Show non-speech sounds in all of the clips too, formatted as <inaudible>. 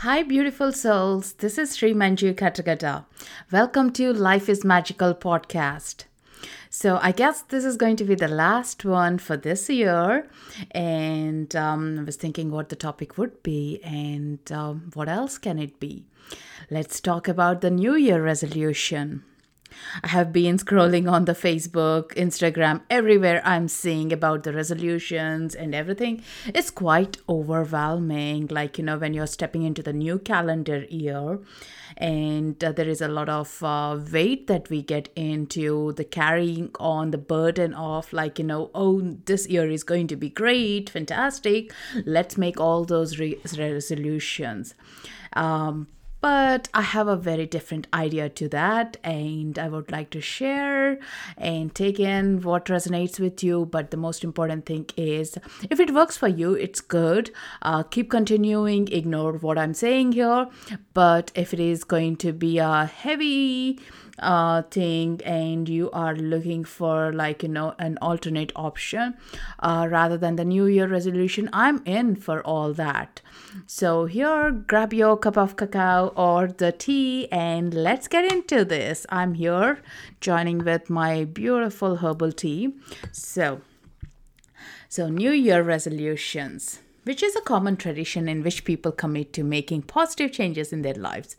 Hi, beautiful souls. This is Sri Manju Katagata. Welcome to Life is Magical podcast. So, I guess this is going to be the last one for this year. And um, I was thinking what the topic would be and um, what else can it be. Let's talk about the New Year resolution. I have been scrolling on the Facebook, Instagram, everywhere I'm seeing about the resolutions and everything. It's quite overwhelming. Like, you know, when you're stepping into the new calendar year, and uh, there is a lot of uh, weight that we get into the carrying on the burden of, like, you know, oh, this year is going to be great, fantastic. Let's make all those re- resolutions. Um, but I have a very different idea to that, and I would like to share and take in what resonates with you. But the most important thing is if it works for you, it's good. Uh, keep continuing, ignore what I'm saying here. But if it is going to be a heavy, uh, thing and you are looking for like you know an alternate option uh, rather than the new year resolution i'm in for all that. So here grab your cup of cacao or the tea and let's get into this. I'm here joining with my beautiful herbal tea. So so new year resolutions which is a common tradition in which people commit to making positive changes in their lives.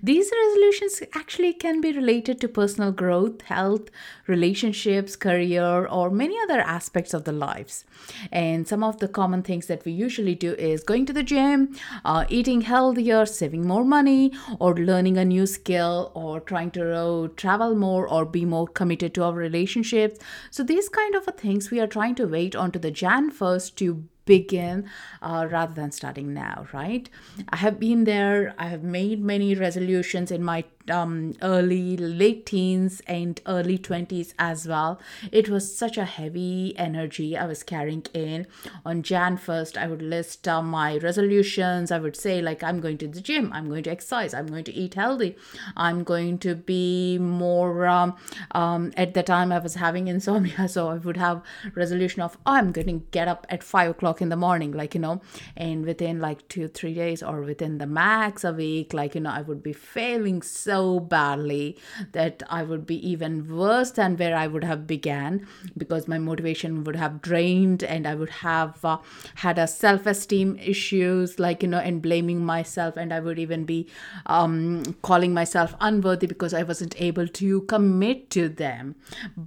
These resolutions actually can be related to personal growth, health, relationships, career, or many other aspects of the lives. And some of the common things that we usually do is going to the gym, uh, eating healthier, saving more money, or learning a new skill, or trying to uh, travel more or be more committed to our relationships. So these kind of things we are trying to wait onto the Jan 1st to begin uh, rather than starting now, right? I have been there, I have made many resolutions in my um, early, late teens and early 20s as well. It was such a heavy energy I was carrying in. On Jan 1st, I would list uh, my resolutions. I would say, like, I'm going to the gym, I'm going to exercise, I'm going to eat healthy, I'm going to be more. Um, um, at the time, I was having insomnia, <laughs> so I would have resolution of, oh, I'm going to get up at five o'clock in the morning, like, you know, and within like two, three days or within the max a week, like, you know, I would be failing so so badly that I would be even worse than where I would have began because my motivation would have drained and I would have uh, had a self-esteem issues like you know and blaming myself and I would even be um, calling myself unworthy because I wasn't able to commit to them.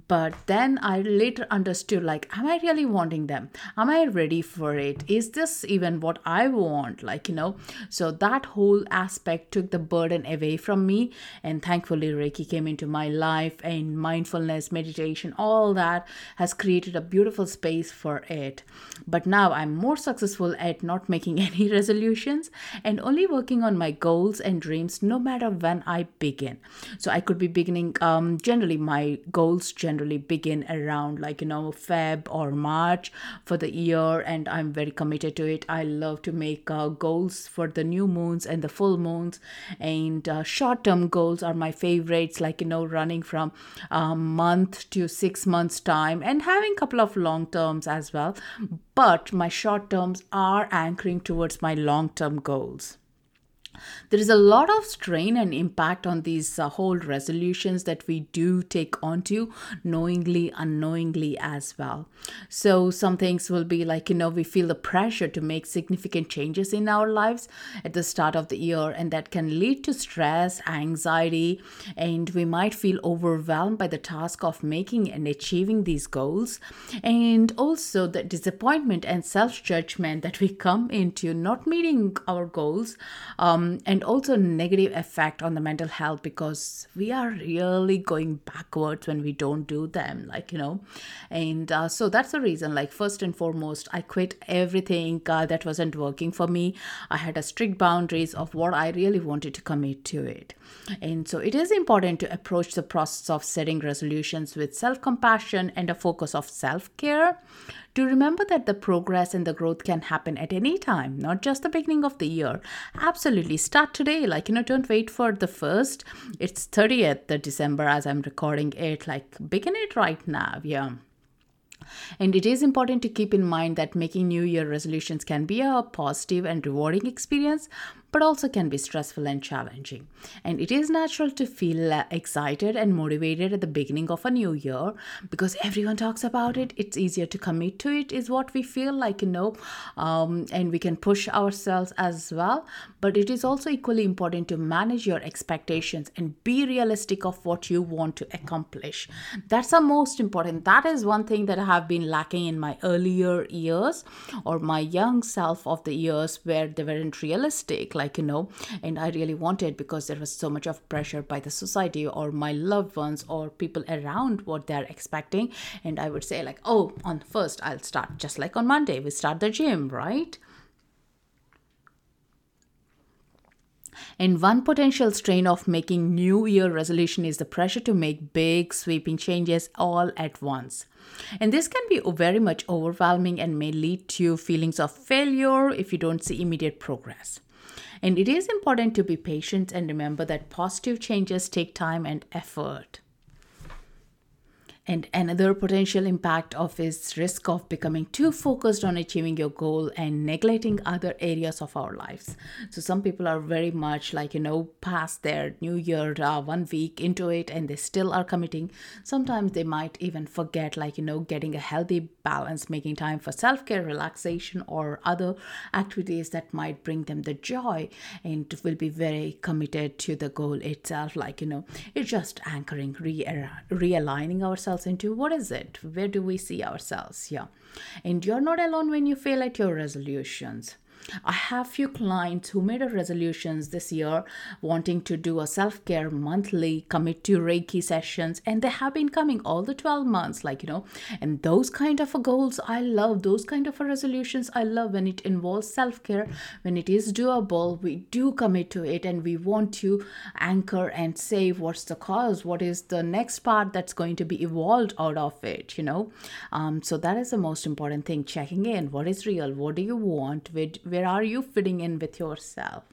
But then I later understood like am I really wanting them? Am I ready for it? Is this even what I want? Like you know so that whole aspect took the burden away from me and thankfully, Reiki came into my life, and mindfulness, meditation, all that has created a beautiful space for it. But now I'm more successful at not making <laughs> any resolutions and only working on my goals and dreams no matter when I begin. So I could be beginning, um, generally, my goals generally begin around like, you know, Feb or March for the year, and I'm very committed to it. I love to make uh, goals for the new moons and the full moons and uh, short term goals are my favorites like you know running from a month to six months time and having a couple of long terms as well. But my short terms are anchoring towards my long term goals there is a lot of strain and impact on these uh, whole resolutions that we do take onto knowingly unknowingly as well. So some things will be like you know we feel the pressure to make significant changes in our lives at the start of the year and that can lead to stress anxiety and we might feel overwhelmed by the task of making and achieving these goals. And also the disappointment and self-judgment that we come into not meeting our goals um, and also negative effect on the mental health because we are really going backwards when we don't do them like you know and uh, so that's the reason like first and foremost i quit everything uh, that wasn't working for me i had a strict boundaries of what i really wanted to commit to it and so it is important to approach the process of setting resolutions with self-compassion and a focus of self-care to remember that the progress and the growth can happen at any time, not just the beginning of the year. Absolutely. Start today. Like, you know, don't wait for the first. It's 30th December as I'm recording it. Like, begin it right now. Yeah. And it is important to keep in mind that making New Year resolutions can be a positive and rewarding experience, but also can be stressful and challenging. And it is natural to feel uh, excited and motivated at the beginning of a new year because everyone talks about it. It's easier to commit to it, is what we feel like, you know, um, and we can push ourselves as well. But it is also equally important to manage your expectations and be realistic of what you want to accomplish. That's the most important. That is one thing that I have been lacking in my earlier years or my young self of the years where they weren't realistic, like, you know, and I really wanted because there was so much of pressure by the society or my loved ones or people around what they're expecting. And I would say, like, oh, on first, I'll start just like on Monday, we start the gym, right? And one potential strain of making New Year resolution is the pressure to make big, sweeping changes all at once. And this can be very much overwhelming and may lead to feelings of failure if you don't see immediate progress. And it is important to be patient and remember that positive changes take time and effort. And another potential impact of is risk of becoming too focused on achieving your goal and neglecting other areas of our lives. So some people are very much like you know past their new year uh, one week into it and they still are committing. Sometimes they might even forget like you know getting a healthy balance, making time for self-care, relaxation or other activities that might bring them the joy and will be very committed to the goal itself like you know it's just anchoring re- realigning ourselves ourselves into what is it? Where do we see ourselves? Yeah. And you're not alone when you fail at your resolutions. I have few clients who made a resolutions this year wanting to do a self-care monthly commit to reiki sessions and they have been coming all the 12 months like you know and those kind of goals i love those kind of resolutions i love when it involves self-care when it is doable we do commit to it and we want to anchor and save what's the cause what is the next part that's going to be evolved out of it you know? Um, so that is the most important thing checking in what is real what do you want with where are you fitting in with yourself?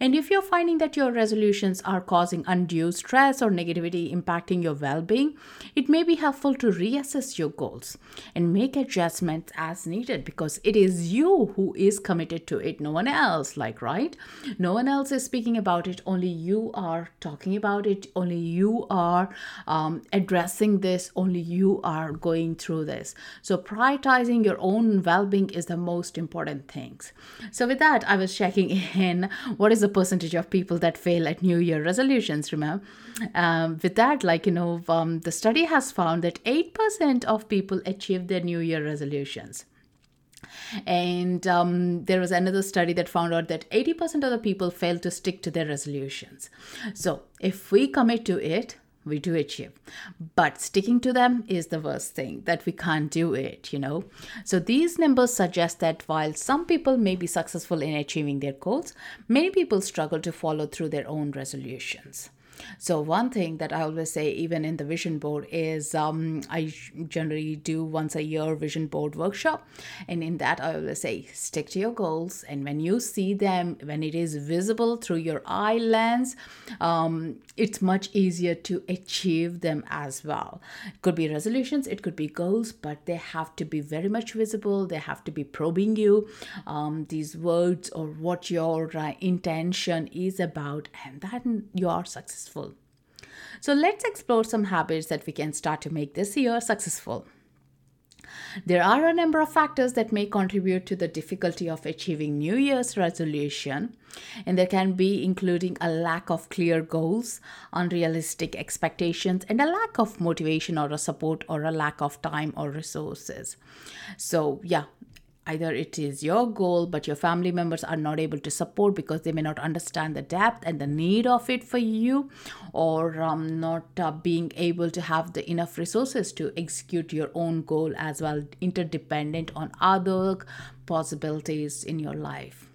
And if you're finding that your resolutions are causing undue stress or negativity impacting your well being, it may be helpful to reassess your goals and make adjustments as needed because it is you who is committed to it, no one else. Like, right? No one else is speaking about it, only you are talking about it, only you are um, addressing this, only you are going through this. So, prioritizing your own well being is the most important things. So, with that, I was checking <laughs> in what is the percentage of people that fail at New Year resolutions? Remember, um, with that, like you know, um, the study has found that eight percent of people achieve their New Year resolutions. And um, there was another study that found out that 80% of the people fail to stick to their resolutions. So, if we commit to it, we do achieve. But sticking to them is the worst thing that we can't do it you know? So these numbers suggest that while some people may be successful in achieving their goals many people struggle to follow through their own resolutions so one thing that I always say, even in the vision board, is um, I generally do once a year vision board workshop, and in that I always say, stick to your goals, and when you see them, when it is visible through your eye lens, um, it's much easier to achieve them as well. It could be resolutions, it could be goals, but they have to be very much visible. They have to be probing you, um, these words or what your uh, intention is about, and then you are successful successful. So let's explore some habits that we can start to make this year successful. There are a number of factors that may contribute to the difficulty of achieving New Year's resolution, and there can be including a lack of clear goals, unrealistic expectations, and a lack of motivation or a support or a lack of time or resources. So, yeah, either it is your goal but your family members are not able to support because they may not understand the depth and the need of it for you or um, not uh, being able to have the enough resources to execute your own goal as well interdependent on other possibilities in your life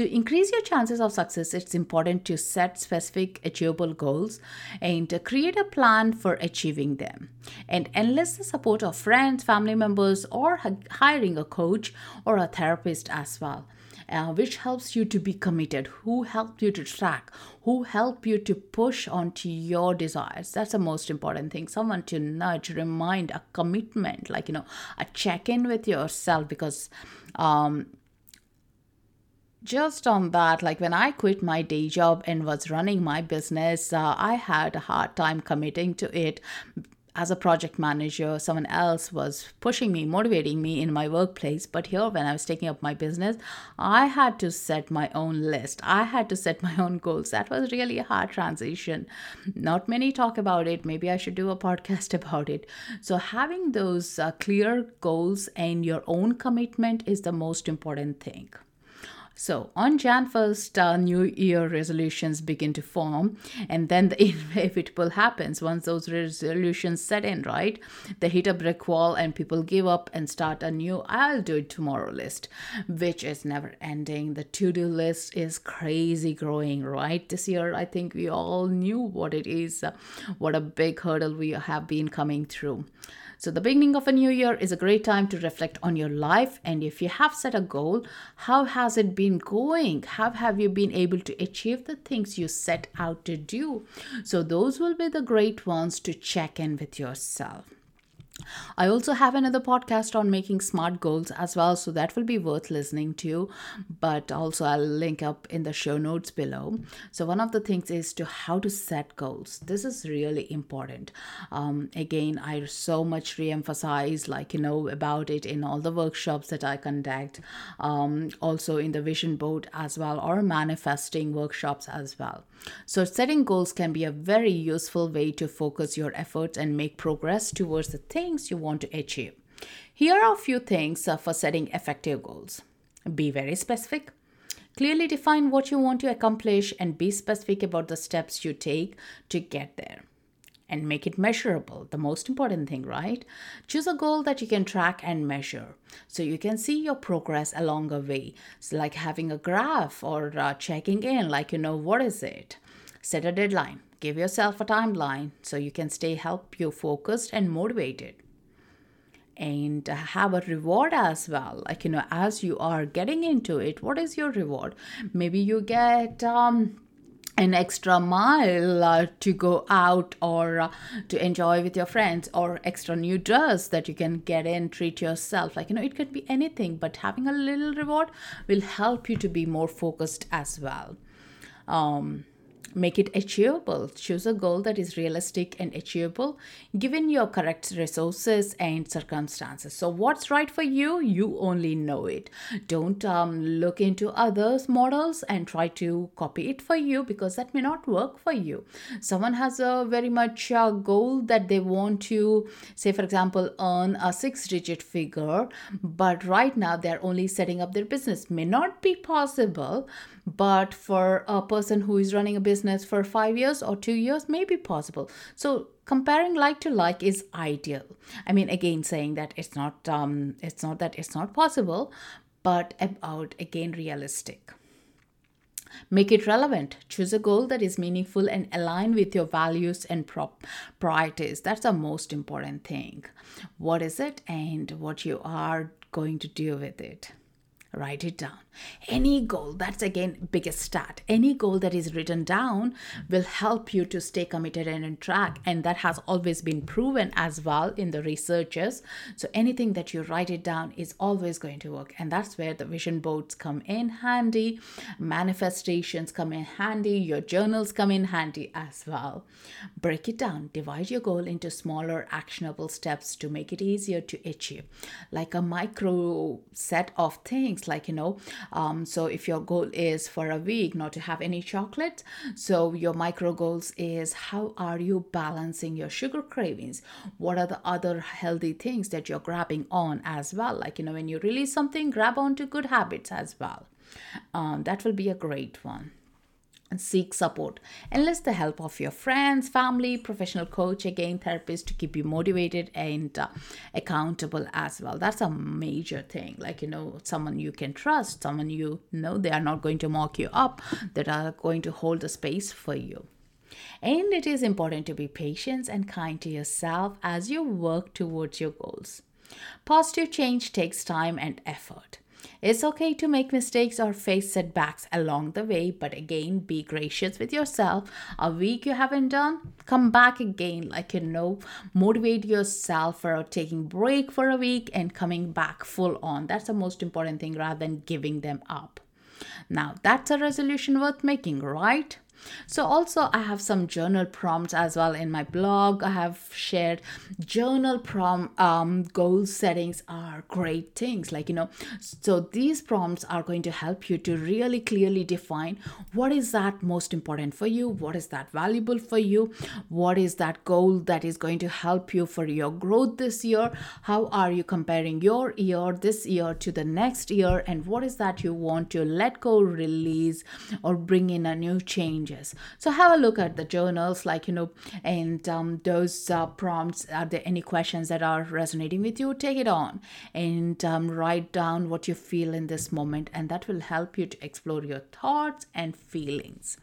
to increase your chances of success, it's important to set specific achievable goals and create a plan for achieving them. And enlist the support of friends, family members, or hiring a coach or a therapist as well. Uh, which helps you to be committed, who help you to track, who help you to push onto your desires. That's the most important thing. Someone to nudge, remind, a commitment, like, you know, a check in with yourself because um, just on that, like when I quit my day job and was running my business, uh, I had a hard time committing to it as a project manager, someone else was pushing me, motivating me in my workplace. But here, when I was taking up my business, I had to set my own list. I had to set my own goals. That was really a hard transition. Not many talk about it. Maybe I should do a <laughs> podcast about it. So, having those uh, clear goals and your own commitment is the most important thing. So on Jan 1st, uh, New Year resolutions begin to form, and then the <laughs> inevitable happens once those resolutions set in, right? They hit a brick wall, and people give up and start a new I'll do it tomorrow list, which is never ending. The to do list is crazy growing, right? This year, I think we all knew what it is, uh, what a big hurdle we have been coming through. So, the beginning of a new year is a great time to reflect on your life. And if you have set a goal, how has it been going? How have you been able to achieve the things you set out to do? So, those will be the great ones to check in with yourself. I also have another podcast on making smart goals as well, so that will be worth listening to. But also, I'll link up in the show notes below. So, one of the things is to how to set goals. This is really important. Um, again, I so much re-emphasize, like you know, about it in all the workshops that I conduct, um, also in the vision board as well, or manifesting workshops as well. So, setting goals can be a very useful way to focus your efforts and make progress towards the things you want to achieve. Here are a few things uh, for setting effective goals be very specific. Clearly define what you want to accomplish and be specific about the steps you take to get there. And make it measurable, the most important thing, right? Choose a goal that you can track and measure so you can see your progress along the way. It's like having a graph or uh, checking in, like you know, what is it? Set a deadline, give yourself a timeline so you can stay help you focused and motivated and have a reward as well. Like you know as you are getting into it what is your reward? Maybe you get um an extra mile uh, to go out or uh, to enjoy with your friends or extra new dress that you can get in treat yourself. Like you know it could be anything but having a little reward will help you to be more focused as well. Um, Make it achievable. Choose a goal that is realistic and achievable given your correct resources and circumstances. So, what's right for you? You only know it. Don't um, look into others' models and try to copy it for you because that may not work for you. Someone has a very much uh, goal that they want to, say, for example, earn a six digit figure, but right now they're only setting up their business. May not be possible, but for a person who is running a business for five years or two years may be possible so comparing like to like is ideal i mean again saying that it's not um it's not that it's not possible but about again realistic Make it relevant. Choose a goal that is meaningful and aligned with your values and prop- priorities. That's the most important thing. What is it and what you are going to do with it? Write it down any goal that's again biggest stat any goal that is written down will help you to stay committed and on track and that has always been proven as well in the researchers. So anything that you write it down is always going to work and that's where the vision boards come in handy manifestations come in handy your journals come in handy as well. Break it down divide your goal into smaller actionable steps to make it easier to achieve. Like a micro set of things like you know um, so if your goal is for a week not to have any chocolate, so your micro goals is how are you balancing your sugar cravings? What are the other healthy things that you're grabbing on as well? Like, you know, when you release something, grab on to good habits as well. Um, that will be a great one and seek support. Enlist the help of your friends, family, professional coach, again, therapist to keep you motivated and uh, accountable as well. That's a major thing. Like, you know, someone you can trust, someone you know they are not going to mock you up, that are going to hold the space for you. And it is important to be patient and kind to yourself as you work towards your goals. Positive change takes time and effort. It's okay to make mistakes or face setbacks along the way, but again, be gracious with yourself. A week you haven't done, come back again. Like you know, motivate yourself for taking break for a week and coming back full on. That's the most important thing rather than giving them up. Now, that's a resolution worth making, right? So, also, I have some journal prompts as well in my blog. I have shared journal prompt um, goal settings are great things. Like, you know, so these prompts are going to help you to really clearly define what is that most important for you, what is that valuable for you, what is that goal that is going to help you for your growth this year, how are you comparing your year this year to the next year, and what is that you want to let go, release, or bring in a new change changes. So have a look at the journals, like, you know, and um, those uh, prompts. Are there any questions that are resonating with you? Take it on and um, write down what you feel in this moment, and that will help you to explore your thoughts and feelings.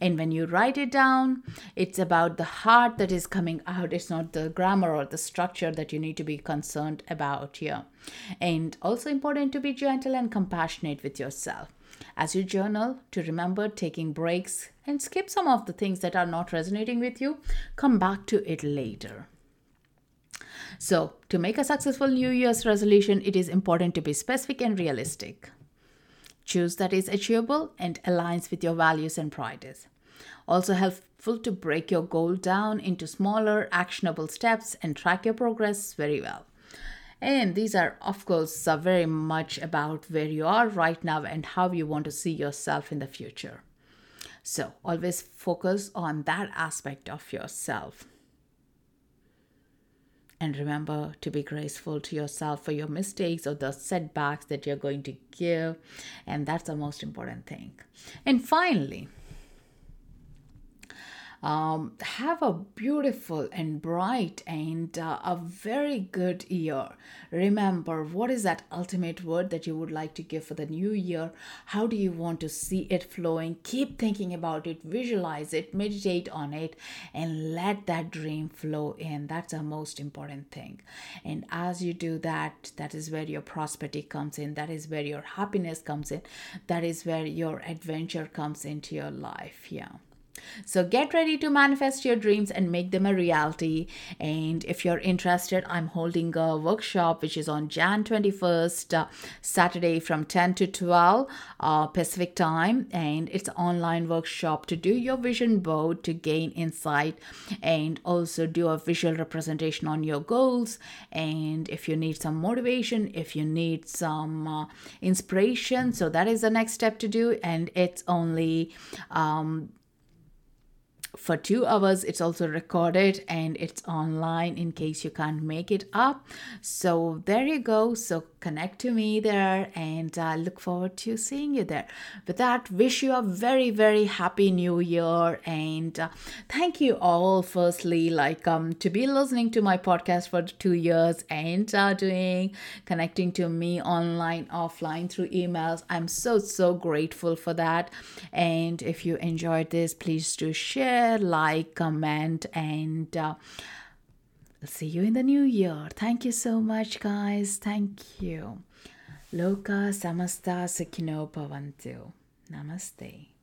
And when you write it down, it's about the heart that is coming out. It's not the grammar or the structure that you need to be concerned about here. And also important to be gentle and compassionate with yourself as you journal to remember taking breaks and skip some of the things that are not resonating with you. Come back to it later. So, to make a successful New Year's resolution, it is important to be specific and realistic. Choose that is achievable and aligns with your values and priorities. Also helpful to break your goal down into smaller, actionable steps and track your progress very well. And these are, of course, are very much about where you are right now and how you want to see yourself in the future. So always focus on that aspect of yourself. And remember to be graceful to yourself for your mistakes or the setbacks that you're going to give. And that's the most important thing. And finally, um, have a beautiful and bright and uh, a very good year. Remember, what is that ultimate word that you would like to give for the new year? How do you want to see it flowing? Keep thinking about it, visualize it, meditate on it, and let that dream flow in. That's the most important thing. And as you do that, that is where your prosperity comes in, that is where your happiness comes in, that is where your adventure comes into your life. Yeah. So get ready to manifest your dreams and make them a reality. And if you're interested, I'm holding a workshop which is on Jan 21st, uh, Saturday from 10 to 12 uh, Pacific time. And it's online workshop to do your vision board to gain insight and also do a visual representation on your goals. And if you need some motivation, if you need some uh, inspiration, so that is the next step to do. And it's only um, for two hours it's also recorded and it's online in case you can't make it up so there you go so connect to me there and I uh, look forward to seeing you there. With that, wish you a very, very happy new year and uh, thank you all, firstly, like um, to be listening to my podcast for two years and uh, doing connecting to me online, offline through emails. I'm so, so grateful for that. And if you enjoyed this, please do share, like, comment, and uh, see you in the new year. Thank you so much, guys. Thank you. Loka samasta sukhino. Namaste.